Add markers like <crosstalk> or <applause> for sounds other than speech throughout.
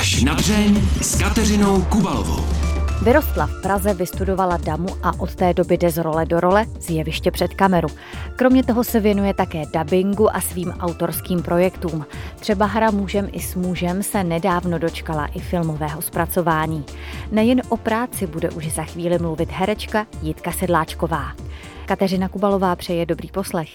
Až na dřeň s Kateřinou Kubalovou. Vyrostla v Praze, vystudovala damu a od té doby jde z role do role, z jeviště před kameru. Kromě toho se věnuje také dubbingu a svým autorským projektům. Třeba hra Mužem i s mužem se nedávno dočkala i filmového zpracování. Nejen o práci bude už za chvíli mluvit herečka Jitka Sedláčková. Kateřina Kubalová přeje dobrý poslech.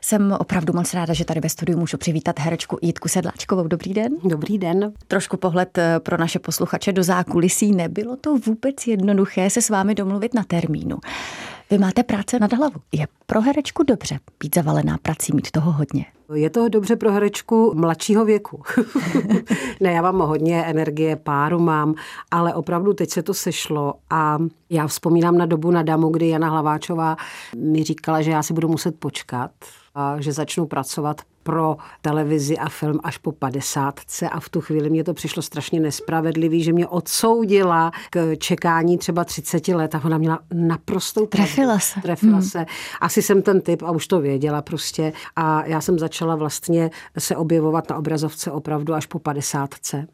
Jsem opravdu moc ráda, že tady ve studiu můžu přivítat herečku Jitku Sedláčkovou. Dobrý den. Dobrý den. Trošku pohled eh, pro naše posluchače do zákulisí. Nebylo to vůbec jednoduché se s vámi domluvit na termínu. Vy máte práce nad hlavu. Je pro herečku dobře být zavalená prací, mít toho hodně. Je to dobře pro herečku mladšího věku. <laughs> ne, já mám hodně energie, páru mám, ale opravdu teď se to sešlo a já vzpomínám na dobu na Damu, kdy Jana Hlaváčová mi říkala, že já si budu muset počkat, a že začnu pracovat pro televizi a film až po padesátce a v tu chvíli mě to přišlo strašně nespravedlivý, že mě odsoudila k čekání třeba 30 let a ona měla naprostou Trefila se. Trefila hmm. se. Asi jsem ten typ a už to věděla prostě a já jsem začala vlastně se objevovat na obrazovce opravdu až po padesátce.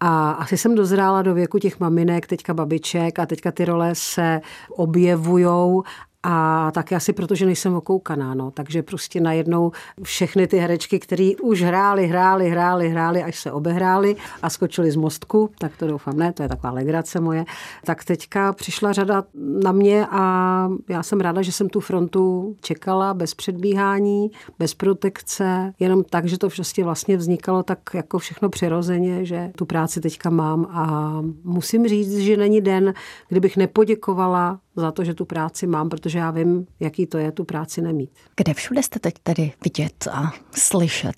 A asi jsem dozrála do věku těch maminek, teďka babiček a teďka ty role se objevujou a také asi proto, že nejsem okoukaná, no. takže prostě najednou všechny ty herečky, které už hrály, hrály, hrály, hrály, až se obehrály a skočily z mostku, tak to doufám ne, to je taková legrace moje, tak teďka přišla řada na mě a já jsem ráda, že jsem tu frontu čekala bez předbíhání, bez protekce, jenom tak, že to prostě vlastně vznikalo tak jako všechno přirozeně, že tu práci teďka mám a musím říct, že není den, kdybych nepoděkovala za to, že tu práci mám, protože já vím, jaký to je tu práci nemít. Kde všude jste teď tedy vidět a slyšet?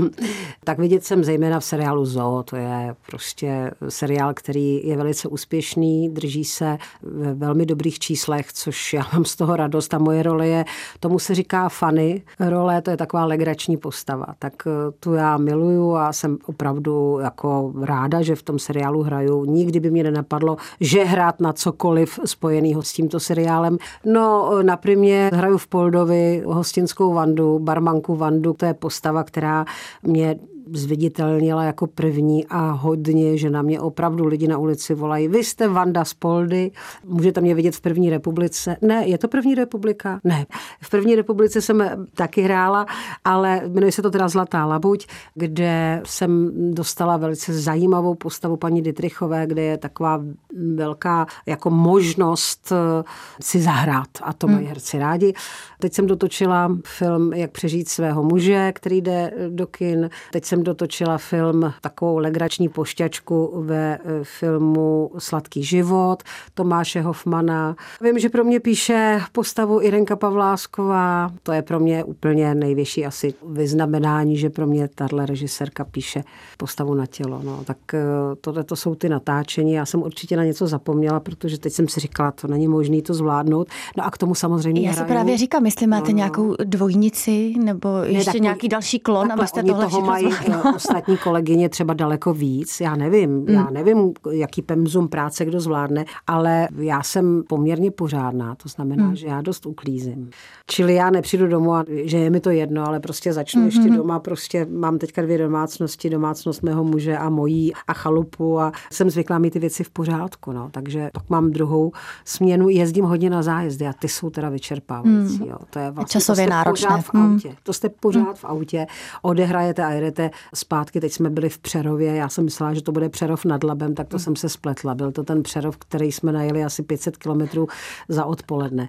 <laughs> tak vidět jsem zejména v seriálu Zoo, to je prostě seriál, který je velice úspěšný, drží se ve velmi dobrých číslech, což já mám z toho radost a moje role je, tomu se říká Fanny role, to je taková legrační postava, tak eh, tu já miluju a jsem opravdu jako ráda, že v tom seriálu hraju. Nikdy by mě nenapadlo, že hrát na cokoliv spojeného s tímto seriálem. No, na primě hraju v Poldovi hostinskou Vandu, barmanku Vandu, to je postava, která mě zviditelnila jako první a hodně, že na mě opravdu lidi na ulici volají, vy jste Vanda Spoldy, můžete mě vidět v první republice. Ne, je to první republika? Ne. V první republice jsem taky hrála, ale jmenuje se to teda Zlatá labuť, kde jsem dostala velice zajímavou postavu paní Dietrichové, kde je taková velká jako možnost eh, si zahrát a to mají hmm. herci rádi. Teď jsem dotočila film Jak přežít svého muže, který jde do kin. Teď jsem dotočila film, takovou legrační pošťačku ve e, filmu Sladký život Tomáše Hofmana. Vím, že pro mě píše postavu Irenka Pavlásková. To je pro mě úplně největší asi vyznamenání, že pro mě tahle režisérka píše postavu na tělo. No, tak e, tohle to jsou ty natáčení. Já jsem určitě na něco zapomněla, protože teď jsem si říkala, to není možné to zvládnout. No a k tomu samozřejmě Já se právě říkám, jestli máte no, no. nějakou dvojnici nebo ještě ne, nějaký další klon, abyste tohle toho mají <laughs> ostatní kolegyně třeba daleko víc. Já nevím, mm. já nevím, jaký pemzum práce kdo zvládne, ale já jsem poměrně pořádná, to znamená, mm. že já dost uklízím. Čili já nepřijdu domů a že je mi to jedno, ale prostě začnu mm-hmm. ještě doma, prostě mám teďka dvě domácnosti, domácnost mého muže a mojí a chalupu a jsem zvyklá mít ty věci v pořádku, no. takže pak mám druhou směnu, jezdím hodně na zájezdy a ty jsou teda vyčerpávající. Mm. Jo. To je vlastně, Časově to náročné. v autě. To jste pořád mm. v autě, odehrajete a jedete zpátky. Teď jsme byli v Přerově, já jsem myslela, že to bude Přerov nad Labem, tak to mm. jsem se spletla. Byl to ten Přerov, který jsme najeli asi 500 kilometrů za odpoledne.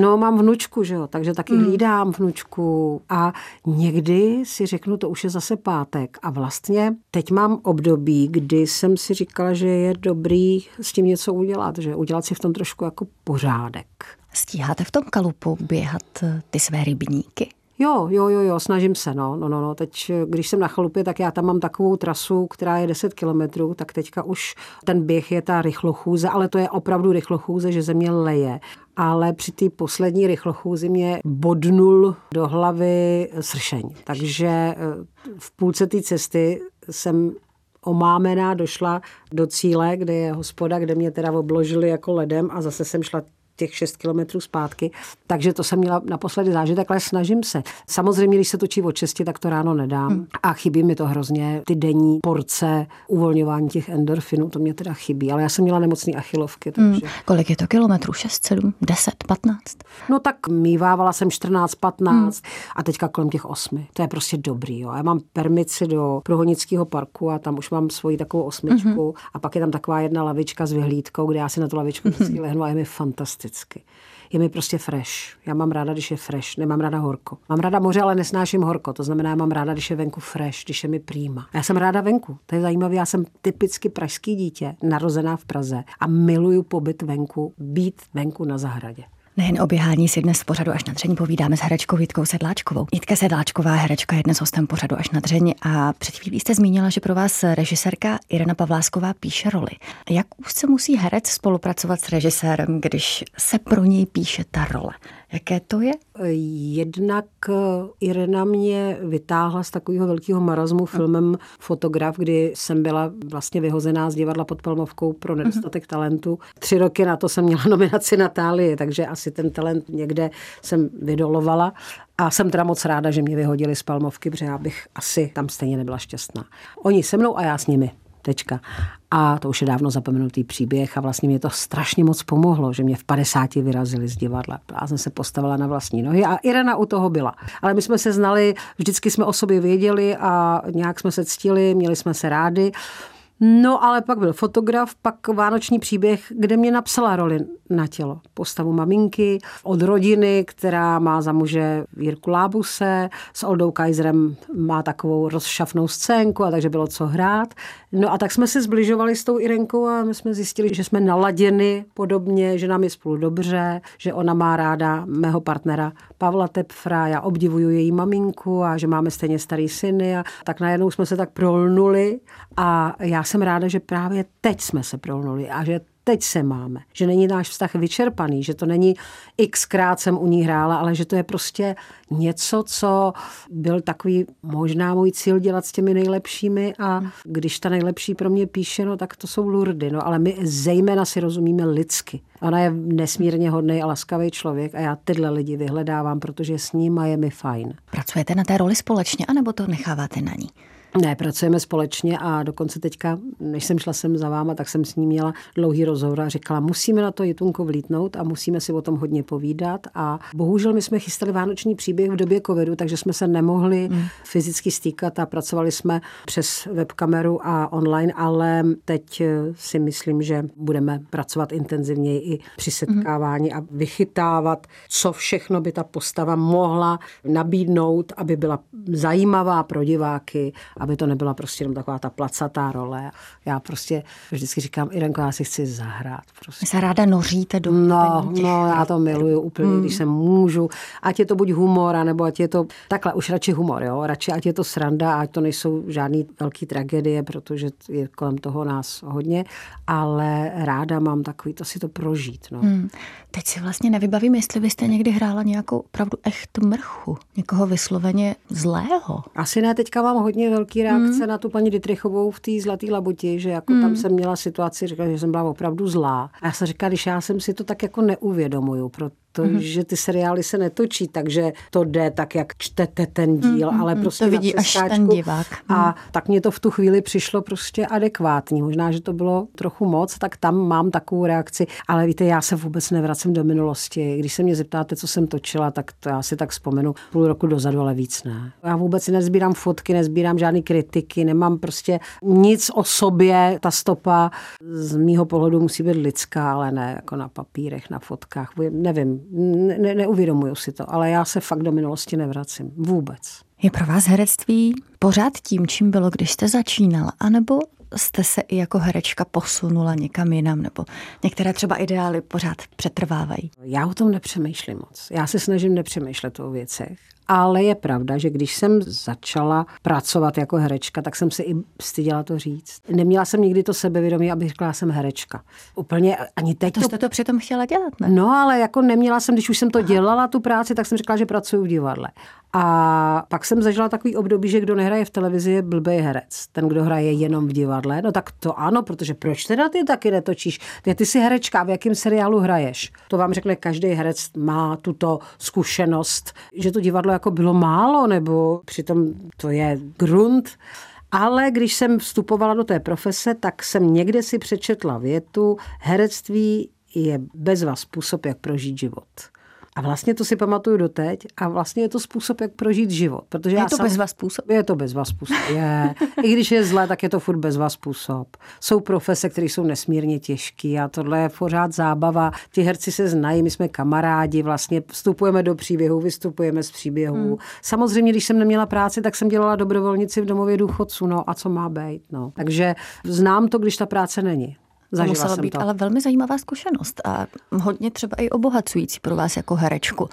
No, mám vnučku, že jo, takže taky mm. hlídám vnučku a někdy si řeknu, to už je zase pátek a vlastně teď mám období, kdy jsem si říkala, že je dobrý s tím něco udělat, že udělat si v tom trošku jako pořádek. Stíháte v tom kalupu běhat eh, ty své rybníky? Jo, jo, jo, jo, snažím se, no, no, no, no. Teď, když jsem na chalupě, tak já tam mám takovou trasu, která je 10 kilometrů, tak teďka už ten běh je ta rychlochůze, ale to je opravdu rychlochůze, že země leje. Ale při té poslední rychlochůzi mě bodnul do hlavy sršeň. Takže eh, v půlce té cesty jsem omámená došla do cíle, kde je hospoda, kde mě teda obložili jako ledem a zase jsem šla těch 6 kilometrů zpátky. Takže to jsem měla naposledy zážitek, ale snažím se. Samozřejmě, když se točí od 6, tak to ráno nedám. Hmm. A chybí mi to hrozně. Ty denní porce, uvolňování těch endorfinů, to mě teda chybí. Ale já jsem měla nemocný achilovky. Hmm. Takže... Hmm. Kolik je to kilometrů? 6, 7, 10, 15? No tak mívávala jsem 14, 15 hmm. a teďka kolem těch 8. To je prostě dobrý. Jo. Já mám permici do Prohonického parku a tam už mám svoji takovou osmičku hmm. a pak je tam taková jedna lavička s vyhlídkou, kde já si na tu lavičku hmm. lehnu a je mi fantasticky je mi prostě fresh. Já mám ráda, když je fresh, nemám ráda horko. Mám ráda moře, ale nesnáším horko. To znamená, já mám ráda, když je venku fresh, když je mi prýma. Já jsem ráda venku. To je zajímavé. Já jsem typicky pražský dítě, narozená v Praze a miluju pobyt venku, být venku na zahradě. Nejen o běhání si dnes v pořadu až na dřeň povídáme s herečkou Jitkou Sedláčkovou. Jitka Sedláčková, herečka, je dnes hostem pořadu až na dřeň a před chvílí jste zmínila, že pro vás režisérka Irena Pavlásková píše roli. Jak úzce musí herec spolupracovat s režisérem, když se pro něj píše ta role? Jaké to je? Jednak eh, Irena mě vytáhla z takového velkého marazmu filmem Fotograf, kdy jsem byla vlastně vyhozená z divadla pod Palmovkou pro nedostatek talentu. Tři roky na to jsem měla <laughs> nominaci Natálie, takže asi ten talent někde jsem vydolovala. A jsem teda moc ráda, že mě vyhodili z Palmovky, protože já bych asi tam stejně nebyla šťastná. Oni se mnou a já s nimi. Tečka. A to už je dávno zapomenutý příběh a vlastně mě to strašně moc pomohlo, že mě v 50 vyrazili z divadla. Já jsem se postavila na vlastní nohy a Irena u toho byla. Ale my jsme se znali, vždycky jsme o sobě věděli a nějak jsme se ctili, měli jsme se rádi. No ale pak byl fotograf, pak vánoční příběh, kde mě napsala roli na tělo. Postavu maminky od rodiny, která má za muže Jirku Lábuse, s Oldou Kaiserem má takovou rozšafnou scénku a takže bylo co hrát. No a tak jsme se zbližovali s tou Irenkou a my jsme zjistili, že jsme naladěni podobně, že nám je spolu dobře, že ona má ráda mého partnera Pavla Tepfra, já obdivuju její maminku a že máme stejně starý syny a tak najednou jsme se tak prolnuli a já jsem ráda, že právě teď jsme se prolnuli a že teď se máme. Že není náš vztah vyčerpaný, že to není xkrát jsem u ní hrála, ale že to je prostě něco, co byl takový možná můj cíl dělat s těmi nejlepšími a když ta nejlepší pro mě píše, no tak to jsou Lurdy, no ale my zejména si rozumíme lidsky. Ona je nesmírně hodný a laskavý člověk a já tyhle lidi vyhledávám, protože s ním je mi fajn. Pracujete na té roli společně, anebo to necháváte na ní? Ne, pracujeme společně a dokonce teďka, než jsem šla sem za váma, tak jsem s ní měla dlouhý rozhovor a říkala, musíme na to Jitunko vlítnout a musíme si o tom hodně povídat. A bohužel my jsme chystali vánoční příběh v době covidu, takže jsme se nemohli mm. fyzicky stýkat a pracovali jsme přes webkameru a online, ale teď eh, si myslím, že budeme pracovat intenzivněji i při setkávání mm. a vychytávat, co všechno by ta postava mohla nabídnout, aby byla zajímavá pro diváky, aby to nebyla prostě jenom taková ta placatá role. Já prostě vždycky říkám, Irenko, já si chci zahrát. Prostě. Se ráda noříte do No, no, já to miluju úplně, hmm. když se můžu. Ať je to buď humor, nebo ať je to takhle, už radši humor, jo. Radši ať je to sranda, ať to nejsou žádný velký tragédie, protože je kolem toho nás hodně, ale ráda mám takový, to si to prožít. No. Hmm. Teď si vlastně nevybavím, jestli byste někdy hrála nějakou opravdu echt mrchu, někoho vysloveně zlého. Asi ne, teďka mám hodně velký reakce hmm. na tu paní Dytrichovou v té Zlatý labuti, že jako hmm. tam jsem měla situaci, řekla, že jsem byla opravdu zlá. A já jsem říkala, když já jsem si to tak jako neuvědomuju, proto mm-hmm. že ty seriály se netočí, takže to jde tak, jak čtete ten díl, mm-hmm. ale prostě to vidí až ten divák. A mm. tak mě to v tu chvíli přišlo prostě adekvátní. Možná, že to bylo trochu moc, tak tam mám takovou reakci. Ale víte, já se vůbec nevracím do minulosti. Když se mě zeptáte, co jsem točila, tak to já si tak vzpomenu půl roku dozadu, ale víc ne. Já vůbec nezbírám fotky, nezbírám žádné kritiky, nemám prostě nic o sobě. Ta stopa z mýho pohledu musí být lidská, ale ne jako na papírech, na fotkách. Nevím, ne, neuvědomuju si to, ale já se fakt do minulosti nevracím. Vůbec. Je pro vás herectví pořád tím, čím bylo, když jste začínala, anebo jste se i jako herečka posunula někam jinam, nebo některé třeba ideály pořád přetrvávají? Já o tom nepřemýšlím moc. Já se snažím nepřemýšlet o věcech Ale je pravda, že když jsem začala pracovat jako herečka, tak jsem si i styděla to říct. Neměla jsem nikdy to sebevědomí, abych řekla, že jsem herečka. Úplně ani teď. To jste to přitom chtěla dělat, ne? No, ale jako neměla jsem, když už jsem to dělala, tu práci, tak jsem řekla, že pracuji v divadle. A pak jsem zažila takový období, že kdo nehraje v televizi je blbý herec. Ten, kdo hraje jenom v divadle, no tak to ano, protože proč teda ty taky netočíš? Ty, ty jsi herečka, v jakém seriálu hraješ? To vám řekne každý herec má tuto zkušenost, že to divadlo jako bylo málo, nebo přitom to je grunt. Ale když jsem vstupovala do té profese, tak jsem někde si přečetla větu, herectví je bezva způsob, jak prožít život. A vlastně to si pamatuju doteď a vlastně je to způsob, jak prožít život. Protože je já to sam... bezva způsob? Je to bezva způsob, je. I když je zlé, tak je to furt bezva způsob. Jsou profese, které jsou nesmírně těžké a tohle je pořád zábava. Ti herci se znají, my jsme kamarádi, vlastně vstupujeme do příběhu, vystupujeme z příběhu. Hmm. Samozřejmě, když jsem neměla práci, tak jsem dělala dobrovolnici v domově důchodců, no a co má být, no. Takže znám to, když ta práce není. Zažila musela být to. ale velmi zajímavá zkušenost a hodně třeba i obohacující pro vás jako herečku.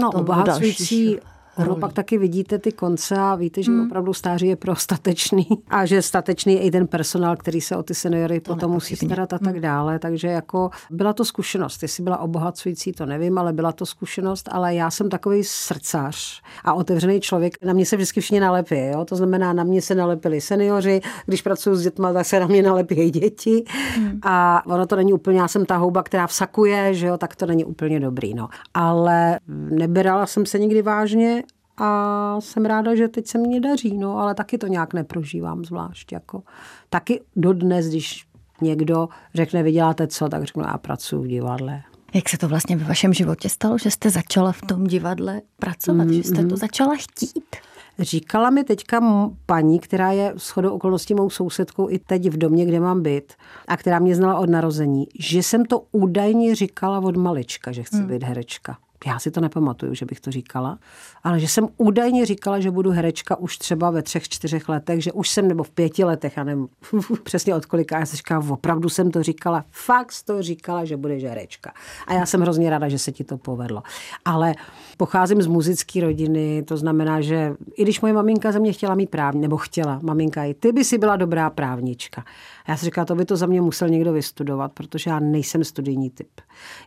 No, obohacující No, pak taky vidíte ty konce a víte, že hmm. opravdu stáří je pro statečný <laughs> a že statečný je i ten personál, který se o ty seniory to potom musí starat a tak hmm. dále. Takže jako byla to zkušenost. Jestli byla obohacující, to nevím, ale byla to zkušenost, ale já jsem takový srdcař a otevřený člověk. Na mě se vždycky všichni nalepí. Jo? To znamená, na mě se nalepili seniori, když pracuji s dětmi, tak se na mě nalepí děti. Hmm. A ono to není úplně, já jsem ta houba, která vsakuje, že jo, tak to není úplně dobrý. No. Ale neberala jsem se nikdy vážně a jsem ráda, že teď se mi daří, no, ale taky to nějak neprožívám zvlášť. Jako. Taky dodnes, když někdo řekne, vy děláte co, tak řeknu, já pracuji v divadle. Jak se to vlastně ve vašem životě stalo, že jste začala v tom divadle pracovat, mm, že jste to mm-hmm. začala chtít? Říkala mi teďka paní, která je shodou okolností mou sousedkou i teď v domě, kde mám byt a která mě znala od narození, že jsem to údajně říkala od malička, že chci hmm. být herečka já si to nepamatuju, že bych to říkala, ale že jsem údajně říkala, že budu herečka už třeba ve třech, čtyřech letech, že už jsem, nebo v pěti letech, a nevím <laughs> přesně od kolika, já jsem říkala, opravdu jsem to říkala, fakt to říkala, že budeš herečka. A já jsem hrozně ráda, že se ti to povedlo. Ale pocházím z muzické rodiny, to znamená, že i když moje maminka ze mě chtěla mít právní, nebo chtěla, maminka i ty by si byla dobrá právnička. Já si říkala, to by to za mě musel někdo vystudovat, protože já nejsem studijní typ.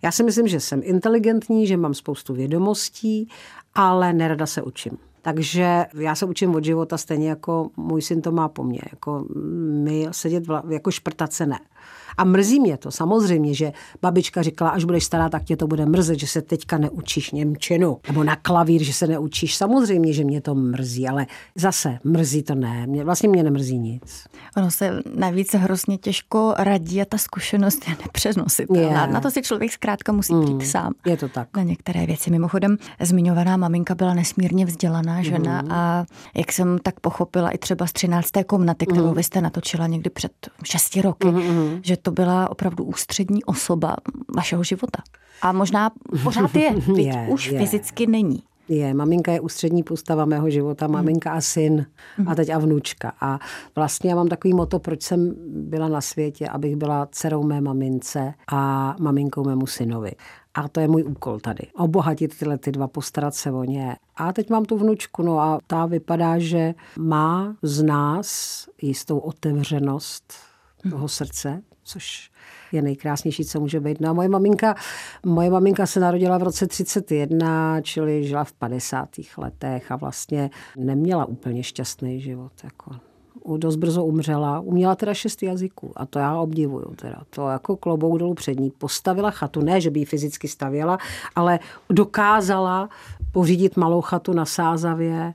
Já si myslím, že jsem inteligentní, že mám spoustu vědomostí, ale nerada se učím. Takže já se učím od života stejně jako můj syn to má po mně. Jako my sedět, jako šprtat se ne. A mrzí mě to, samozřejmě, že babička říkala, až budeš stará, tak tě to bude mrzet, že se teďka neučíš Němčinu, nebo na klavír, že se neučíš. Samozřejmě, že mě to mrzí, ale zase mrzí to ne. Mě, vlastně mě nemrzí nic. Ono se navíc hrozně těžko radí a ta zkušenost je nepřenositelná. Je. Na to si člověk zkrátka musí mm, přijít sám. Je to tak. Na některé věci. Mimochodem, zmiňovaná maminka byla nesmírně vzdělaná žena mm. a jak jsem tak pochopila i třeba z 13. komnaty, kterou mm. vy jste natočila někdy před šesti roky, mm. že to byla opravdu ústřední osoba vašeho života. A možná pořád je, <laughs> je už je. fyzicky není. Je, maminka je ústřední postava mého života, hmm. maminka a syn a teď a vnučka. A vlastně já mám takový moto, proč jsem byla na světě, abych byla dcerou mé mamince a maminkou mému synovi. A to je můj úkol tady. Obohatit tyhle ty dva, postarat se o ně. A teď mám tu vnučku, no a ta vypadá, že má z nás jistou otevřenost toho srdce, což je nejkrásnější, co může být. No a moje maminka, moje maminka se narodila v roce 31, čili žila v 50. letech a vlastně neměla úplně šťastný život. Jako dost brzo umřela, uměla teda šest jazyků a to já obdivuju teda. To jako klobouk dolů před ní. Postavila chatu, ne, že by ji fyzicky stavěla, ale dokázala pořídit malou chatu na Sázavě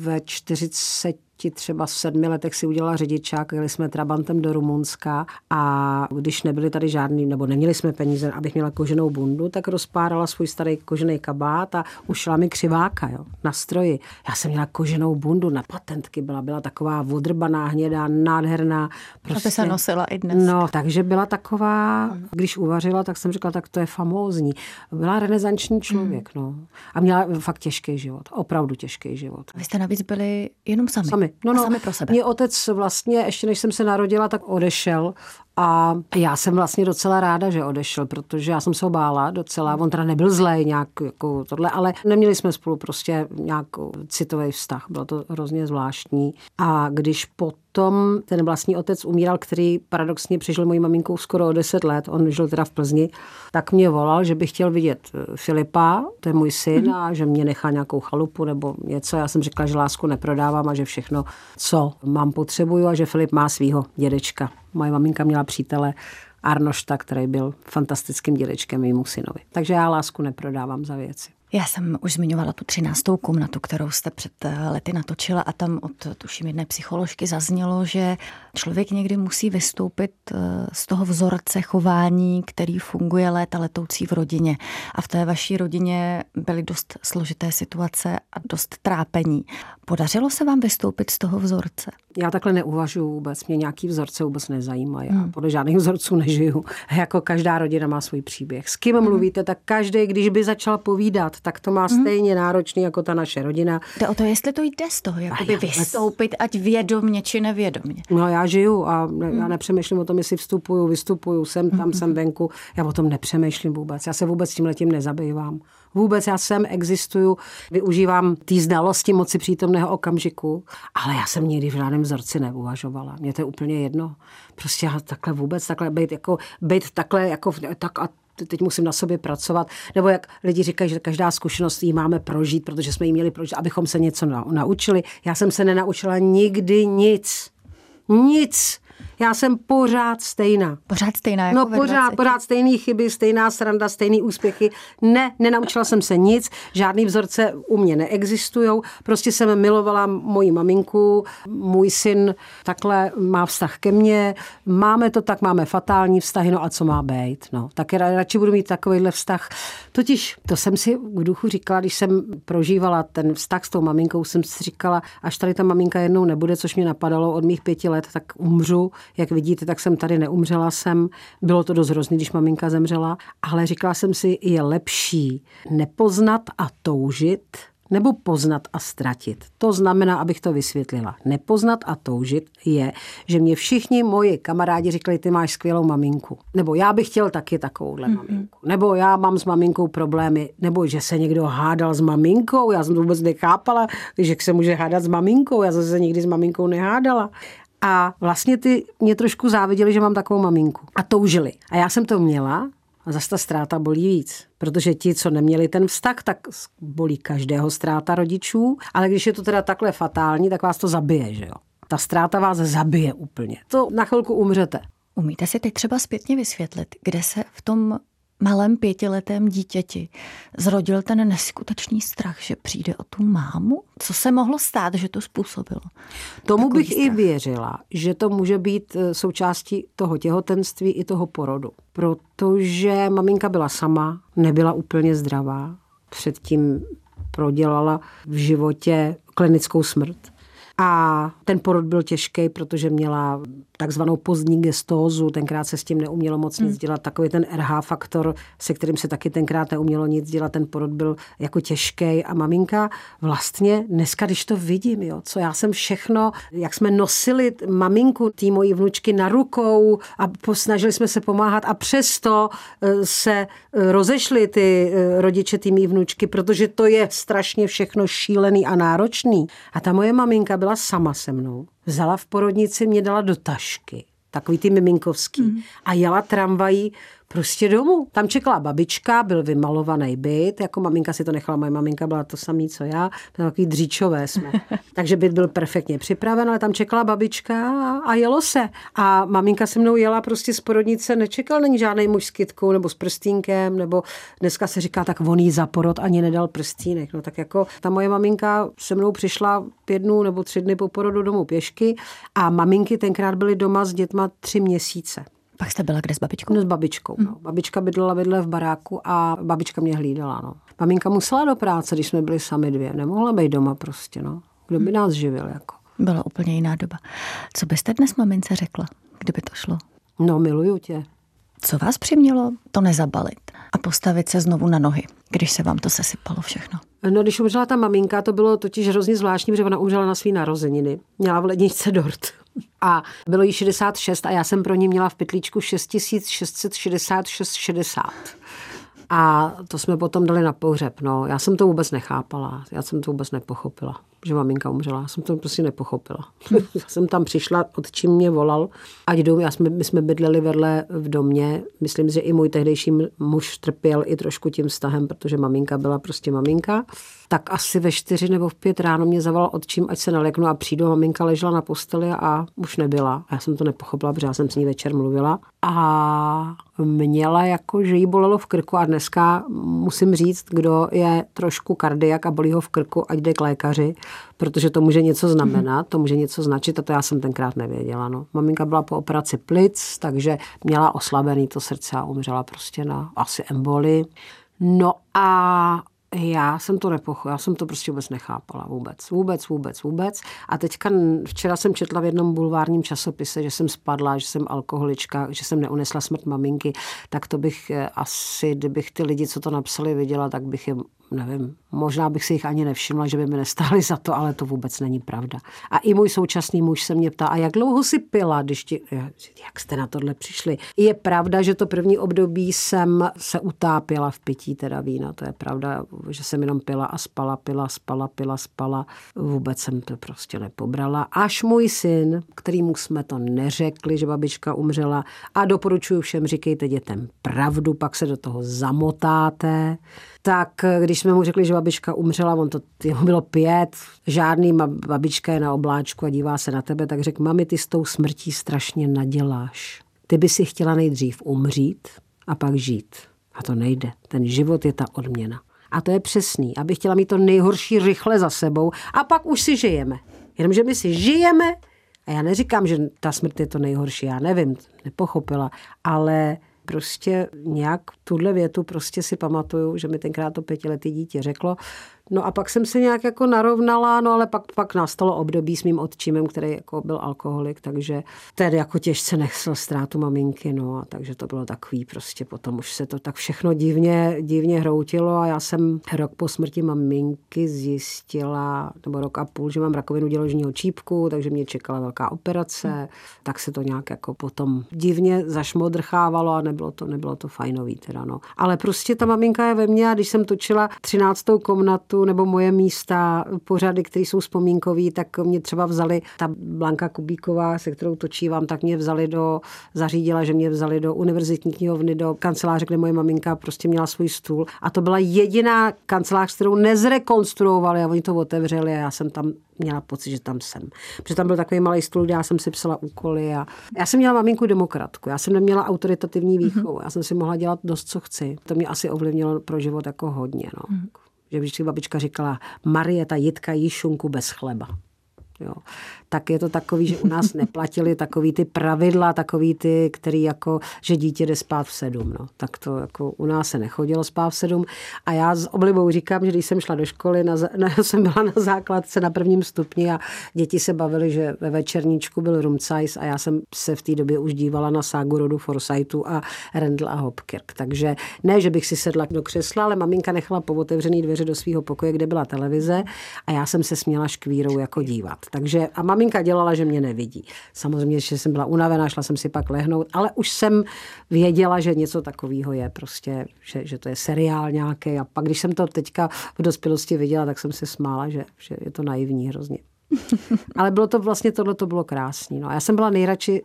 ve 40 třeba v sedmi letech si udělala řidičák, jeli jsme Trabantem do Rumunska a když nebyli tady žádný, nebo neměli jsme peníze, abych měla koženou bundu, tak rozpárala svůj starý kožený kabát a ušla mi křiváka jo, na stroji. Já jsem měla koženou bundu, na patentky byla, byla taková vodrbaná, hnědá, nádherná. Prostě, Aby se nosila i dnes. No, takže byla taková, když uvařila, tak jsem řekla, tak to je famózní. Byla renesanční člověk, mm. no. A měla fakt těžký život, opravdu těžký život. Vy jste navíc byli jenom sami. Sami, No, no, sami pro sebe. Mě otec vlastně, ještě než jsem se narodila, tak odešel A já jsem vlastně docela ráda, že odešel, protože já jsem se ho bála docela. On teda nebyl zlej nějak jako tohle, ale neměli jsme spolu prostě nějak citový vztah. Bylo to hrozně zvláštní. A když potom ten vlastní otec umíral, který paradoxně přežil mojí maminkou skoro o 10 let, on žil teda v Plzni, tak mě volal, že by chtěl vidět Filipa, to je můj syn, mm-hmm. a že mě nechá nějakou chalupu nebo něco. Já jsem řekla, že lásku neprodávám a že všechno, co mám, potřebuju a že Filip má svého dědečka. Moje maminka měla přítele Arnošta, který byl fantastickým dědečkem mému synovi. Takže já lásku neprodávám za věci. Já jsem už zmiňovala tu třináctou komnatu, kterou jste před eh, lety natočila a tam od tuším jedné psycholožky zaznělo, že člověk někdy musí vystoupit eh, z toho vzorce chování, který funguje léta letoucí v rodině. A v té vaší rodině byly dost složité situace a dost trápení. Podařilo se vám vystoupit z toho vzorce? Já takhle neuvažuji vůbec, mě nějaký vzorce vůbec nezajímají. Já hmm. podle žádných vzorců nežiju. Jako každá rodina má svůj příběh. S kým hmm. mluvíte, tak každý, když by začal povídat, tak to má hmm. stejně náročný jako ta naše rodina. Jde o to, jestli to jde z toho, jakoby vystoupit, ať vědomně či nevědomně. No já žiju a ne, hmm. já nepřemýšlím o tom, jestli vstupuju, vystupuju, jsem tam, hmm. jsem venku. Já o tom nepřemýšlím vůbec. Já se vůbec tím letím nezabývám. Vůbec já jsem, existuju, využívám té znalosti moci přítomného okamžiku, ale já jsem nikdy v žádném vzorci neuvažovala. Mně to je úplně jedno. Prostě já takhle vůbec, takhle být, jako, být takhle jako tak a teď musím na sobě pracovat. Nebo jak lidi říkají, že každá zkušenost ji máme prožít, protože jsme ji měli prožít, abychom se něco naučili. Já jsem se nenaučila nikdy nic. Nic. Já jsem pořád stejná. Pořád stejná jako No pořád, pořád stejný chyby, stejná sranda, stejný úspěchy. Ne, nenaučila jsem se nic, žádný vzorce u mě neexistují. Prostě jsem milovala moji maminku, můj syn takhle má vztah ke mně, máme to tak, máme fatální vztahy, no a co má být? No, tak radši budu mít takovýhle vztah. Totiž to jsem si v duchu říkala, když jsem prožívala ten vztah s tou maminkou, jsem si říkala, až tady ta maminka jednou nebude, což mě napadalo od mých pěti let, tak umřu jak vidíte, tak jsem tady neumřela jsem. Bylo to dost hrozný, když maminka zemřela, ale říkala jsem si, je lepší nepoznat a toužit, nebo poznat a ztratit. To znamená, abych to vysvětlila. Nepoznat a toužit je, že mě všichni moji kamarádi říkali, ty máš skvělou maminku. Nebo já bych chtěl taky takovouhle mm-hmm. maminku. Nebo já mám s maminkou problémy. Nebo že se někdo hádal s maminkou. Já jsem to vůbec nechápala, že se může hádat s maminkou. Já zase nikdy s maminkou nehádala. A vlastně ty mě trošku záviděli, že mám takovou maminku. A toužili. A já jsem to měla a zase ta ztráta bolí víc. Protože ti, co neměli ten vztah, tak bolí každého ztráta rodičů. Ale když je to teda takhle fatální, tak vás to zabije, že jo? Ta ztráta vás zabije úplně. To na chvilku umřete. Umíte si teď třeba zpětně vysvětlit, kde se v tom malém pětiletém dítěti zrodil ten neskutečný strach, že přijde o tu mámu? Co se mohlo stát, že to způsobilo? Tomu Takový bych strach. i věřila, že to může být eh, součástí toho těhotenství i toho porodu. Protože maminka byla sama, nebyla úplně zdravá, předtím prodělala v životě klinickou smrt. A ten porod byl těžký, protože měla takzvanou pozdní gestózu, tenkrát se s tím neumělo moc nic hmm. dělat, takový ten RH faktor, se kterým se taky tenkrát neumělo nic dělat, ten porod byl jako těžký a maminka vlastně dneska, když to vidím, jo, co já jsem všechno, jak jsme nosili maminku té mojí vnučky na rukou a snažili jsme se pomáhat a přesto e, se e, rozešly ty e, rodiče té mý vnučky, protože to je strašně všechno šílený a náročný. A ta moje maminka byla sama se mnou vzala v porodnici, mě dala do tašky, takový ty miminkovský, mm. a jela tramvají prostě domů. Tam čekala babička, byl vymalovaný byt, jako maminka si to nechala, moje maminka byla to samý, co já, takový dříčové jsme. <laughs> Takže byt byl perfektně připraven, ale tam čekala babička a, a jelo se. A maminka se mnou jela prostě z porodnice, nečekal není žádný muž s kytkou nebo s prstínkem, nebo dneska se říká, tak on jí za porod ani nedal prstínek. No tak jako ta moje maminka se mnou přišla pět dnů nebo tři dny po porodu domů pěšky a maminky tenkrát byly doma s dětma tři měsíce. Pak jste byla kde s babičkou? No s babičkou. No. Babička bydlela vedle v baráku a babička mě hlídala. No. Maminka musela do práce, když jsme byli sami dvě. Nemohla být doma prostě. No. Kdo by hmm. nás živil? Jako? Byla úplně jiná doba. Co byste dnes mamince řekla, kdyby to šlo? No, miluju tě. Co vás přimělo to nezabalit a postavit se znovu na nohy, když se vám to sesypalo všechno? No, když umřela ta maminka, to bylo totiž hrozně zvláštní, protože ona umřela na svý narozeniny. Měla v ledničce dort. A bylo jí 66 a já jsem pro ní měla v pytlíčku 6666,60. A to jsme potom dali na pohřeb. No, já jsem to vůbec nechápala. Já jsem to vůbec nepochopila že maminka umřela. Já jsem to prostě nepochopila. <laughs> já jsem tam přišla, od čím mě volal, ať jdu. Já jsme, my jsme bydleli vedle v domě. Myslím, že i můj tehdejší muž trpěl i trošku tím vztahem, protože maminka byla prostě maminka. Tak asi ve čtyři nebo v pět ráno mě zavolal odčím, ať se naleknu a přijdu. Maminka ležela na posteli a už nebyla. Já jsem to nepochopila, protože já jsem s ní večer mluvila. A měla jako, že jí bolelo v krku a dneska musím říct, kdo je trošku kardiak a bolí ho v krku, ať jde k lékaři, protože to může něco znamenat, to může něco značit a to já jsem tenkrát nevěděla. No. Maminka byla po operaci plic, takže měla oslabený to srdce a umřela prostě na asi emboli. No a já jsem to nepochopila, já jsem to prostě vůbec nechápala vůbec, vůbec, vůbec, vůbec. A teďka včera jsem četla v jednom bulvárním časopise, že jsem spadla, že jsem alkoholička, že jsem neunesla smrt maminky, tak to bych eh, asi, kdybych ty lidi, co to napsali, viděla, tak bych je nevím, možná bych si jich ani nevšimla, že by mi nestáli za to, ale to vůbec není pravda. A i můj současný muž se mě ptá, a jak dlouho si pila, když ti, jak jste na tohle přišli? Je pravda, že to první období jsem se utápěla v pití teda vína, to je pravda, že jsem jenom pila a spala, pila, spala, pila, spala. Vůbec jsem to prostě nepobrala. Až můj syn, kterýmu jsme to neřekli, že babička umřela a doporučuji všem, říkejte dětem pravdu, pak se do toho zamotáte, tak když jsme mu řekli, že babička umřela, on to jeho bylo pět, žádný babička je na obláčku a dívá se na tebe, tak řekl, mami, ty s tou smrtí strašně naděláš. Ty by si chtěla nejdřív umřít a pak žít. A to nejde. Ten život je ta odměna. A to je přesný, aby chtěla mít to nejhorší rychle za sebou a pak už si žijeme. Jenomže my si žijeme a já neříkám, že ta smrt je to nejhorší, já nevím, nepochopila, ale prostě nějak tuhle větu prostě si pamatuju, že mi tenkrát to pětiletý dítě řeklo, No a pak jsem se nějak jako narovnala, no ale pak, pak nastalo období s mým otčímem, který jako byl alkoholik, takže tedy jako těžce nechcel ztrátu maminky, no a takže to bylo takový prostě potom už se to tak všechno divně, divně hroutilo a já jsem rok po smrti maminky zjistila, nebo rok a půl, že mám rakovinu děložního čípku, takže mě čekala velká operace, hmm. tak se to nějak jako potom divně zašmodrchávalo a nebylo to, nebylo to fajnový teda, no. Ale prostě ta maminka je ve mně a když jsem točila 13. komnatu, nebo moje místa, pořady, které jsou vzpomínkový, tak mě třeba vzali, ta Blanka Kubíková, se kterou točívám, tak mě vzali do, zařídila, že mě vzali do univerzitní knihovny, do kanceláře, kde moje maminka prostě měla svůj stůl. A to byla jediná kancelář, kterou nezrekonstruovali a oni to otevřeli a já jsem tam měla pocit, že tam jsem. Protože tam byl takový malý stůl, kde já jsem si psala úkoly a já jsem měla maminku demokratku, já jsem neměla autoritativní výchovu, já jsem si mohla dělat dost, co chci. To mě asi ovlivnilo pro život jako hodně. No. Mm že vždycky babička říkala, Marieta Jitka jí šunku bez chleba. Jo. Tak je to takový, že u nás <laughs> neplatili takový ty pravidla, takový ty, který jako, že dítě jde spát v sedm. No. Tak to jako u nás se nechodilo spát v sedm. A já s oblibou říkám, že když jsem šla do školy, na, <laughs> na, jsem byla na základce na prvním stupni a děti se bavily, že ve večerníčku byl Rumcajs a já jsem se v té době už dívala na ságu rodu Forsythu a Rendl a Hopkirk. Takže ne, že bych si sedla do křesla, ale maminka nechala povotevřený dveře do svého pokoje, kde byla televize a já jsem se směla škvírou jako dívat. Takže a maminka dělala, že mě nevidí. Samozřejmě, že jsem byla unavená, šla jsem si pak lehnout, ale už jsem věděla, že něco takového je prostě, že, že to je seriál nějaký. A pak, když jsem to teďka v dospělosti viděla, tak jsem se smála, že, že je to naivní hrozně. <laughs> Ale bylo to vlastně, tohle to bylo krásný. No a já jsem byla nejradši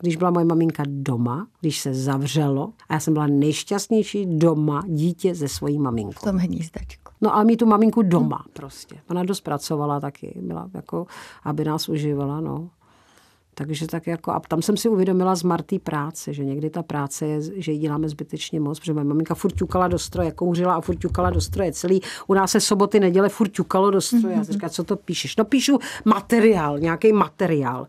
když byla moje maminka doma, když se zavřelo a já jsem byla nejšťastnější doma dítě ze svojí maminkou. V tom hnízdečku. No ale mít tu maminku doma prostě. Ona dost pracovala taky, byla jako, aby nás uživala, no. Takže tak jako, a tam jsem si uvědomila z Martý práce, že někdy ta práce je, že ji děláme zbytečně moc, protože moje maminka furt ťukala do stroje, kouřila a furt ťukala do stroje. Celý, u nás se soboty, neděle furt ťukalo do stroje. Mm-hmm. Já říkám, co to píšeš? No píšu materiál, nějaký materiál.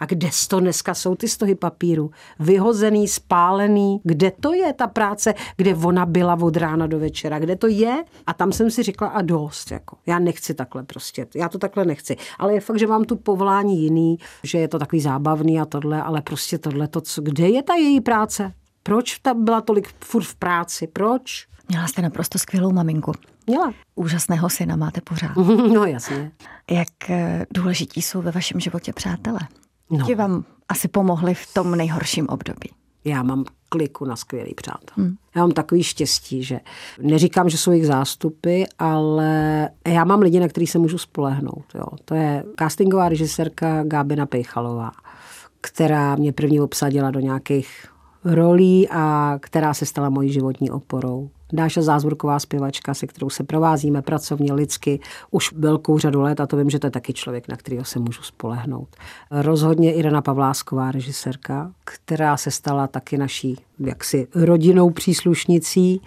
A kde to dneska jsou ty stohy papíru? Vyhozený, spálený. Kde to je ta práce, kde ona byla od rána do večera? Kde to je? A tam jsem si řekla a dost. Jako. Já nechci takhle prostě. Já to takhle nechci. Ale je fakt, že mám tu povolání jiný, že je to takový zábavný a tohle, ale prostě tohle, to, co, kde je ta její práce? Proč ta byla tolik furt v práci? Proč? Měla jste naprosto skvělou maminku. Měla. Úžasného syna máte pořád. <laughs> No jasně. Jak eh, důležití jsou ve vašem životě přátelé? No. Ti vám asi pomohli v tom nejhorším období. Já mám kliku na skvělý přátel. Hmm. Já mám takový štěstí, že neříkám, že jsou jich zástupy, ale já mám lidi, na který se můžu spolehnout. Jo. To je castingová režisérka Gábina Pejchalová, která mě první obsadila do nějakých rolí a která se stala mojí životní oporou. Dáša Zázvorková zpěvačka, se kterou se provázíme pracovně, lidsky, už velkou řadu let a to vím, že to je taky člověk, na kterého se můžu spolehnout. Rozhodně Irena Pavlásková, režisérka, která se stala taky naší jaksi rodinou příslušnicí.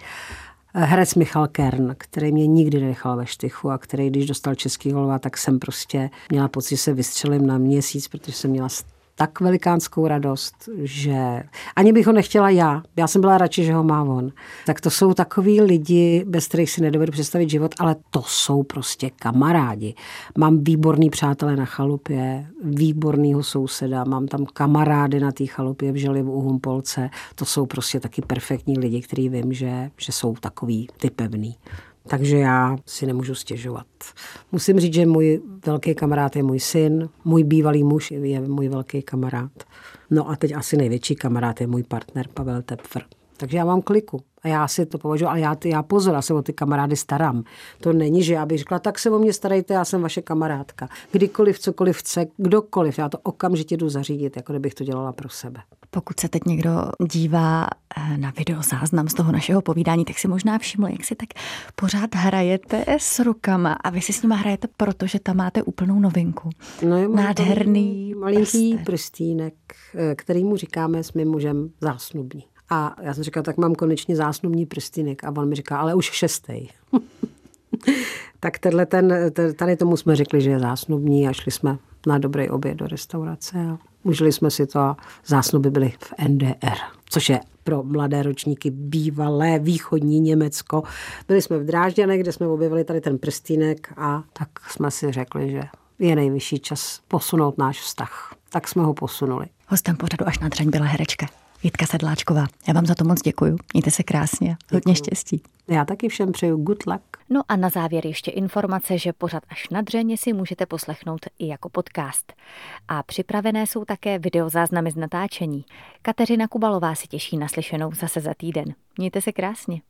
Herec Michal Kern, který mě nikdy nenechal ve štychu a který, když dostal Český holva, tak jsem prostě měla pocit, že se vystřelím na měsíc, protože jsem měla tak velikánskou radost, že ani bych ho nechtěla já. Já jsem byla radši, že ho má on. Tak to jsou takový lidi, bez kterých si nedovedu představit život, ale to jsou prostě kamarádi. Mám výborný přátelé na chalupě, výbornýho souseda, mám tam kamarády na té chalupě v Želivu u Humpolce. To jsou prostě taky perfektní lidi, kteří vím, že, že jsou takový ty pevný. Takže já si nemůžu stěžovat. Musím říct, že můj velký kamarád je můj syn, můj bývalý muž je můj velký kamarád. No a teď asi největší kamarád je můj partner Pavel Tepfr. Takže já mám kliku. A já si to považuji, ale já, já pozor, já se o ty kamarády starám. To není, že já bych řekla, tak se o mě starejte, já jsem vaše kamarádka. Kdykoliv, cokoliv chce, kdokoliv, já to okamžitě jdu zařídit, jako kdybych to dělala pro sebe. Pokud se teď někdo dívá eh, na video záznam z toho našeho povídání, tak si možná všiml, jak si tak pořád hrajete s rukama a vy si s nima hrajete, protože tam máte úplnou novinku. No je Nádherný malinký prstínek, eh, který mu říkáme s mým mužem zásnubní. A já jsem říkala, tak mám konečně zásnubní prstínek. A on mi říká, ale už šestý. <laughs> tak tenhle ten, tady tomu jsme řekli, že je zásnubní a šli jsme na dobrý oběd do restaurace a užili jsme si to a zásnuby byly v NDR, což je pro mladé ročníky bývalé východní Německo. Byli jsme v Drážďanech, kde jsme objevili tady ten prstínek a tak jsme si řekli, že je nejvyšší čas posunout náš vztah. Tak jsme ho posunuli. Hostem pořadu až na dřeň byla herečka Jitka Sedláčková. Já vám za to moc děkuji. Mějte se krásně. Hodně štěstí. Já taky všem přeju good luck. No a na závěr ještě informace, že pořad až na dřeně si můžete poslechnout i jako podcast. A připravené jsou také videozáznamy z natáčení. Kateřina Kubalová si těší naslyšenou zase za týden. Mějte se krásně.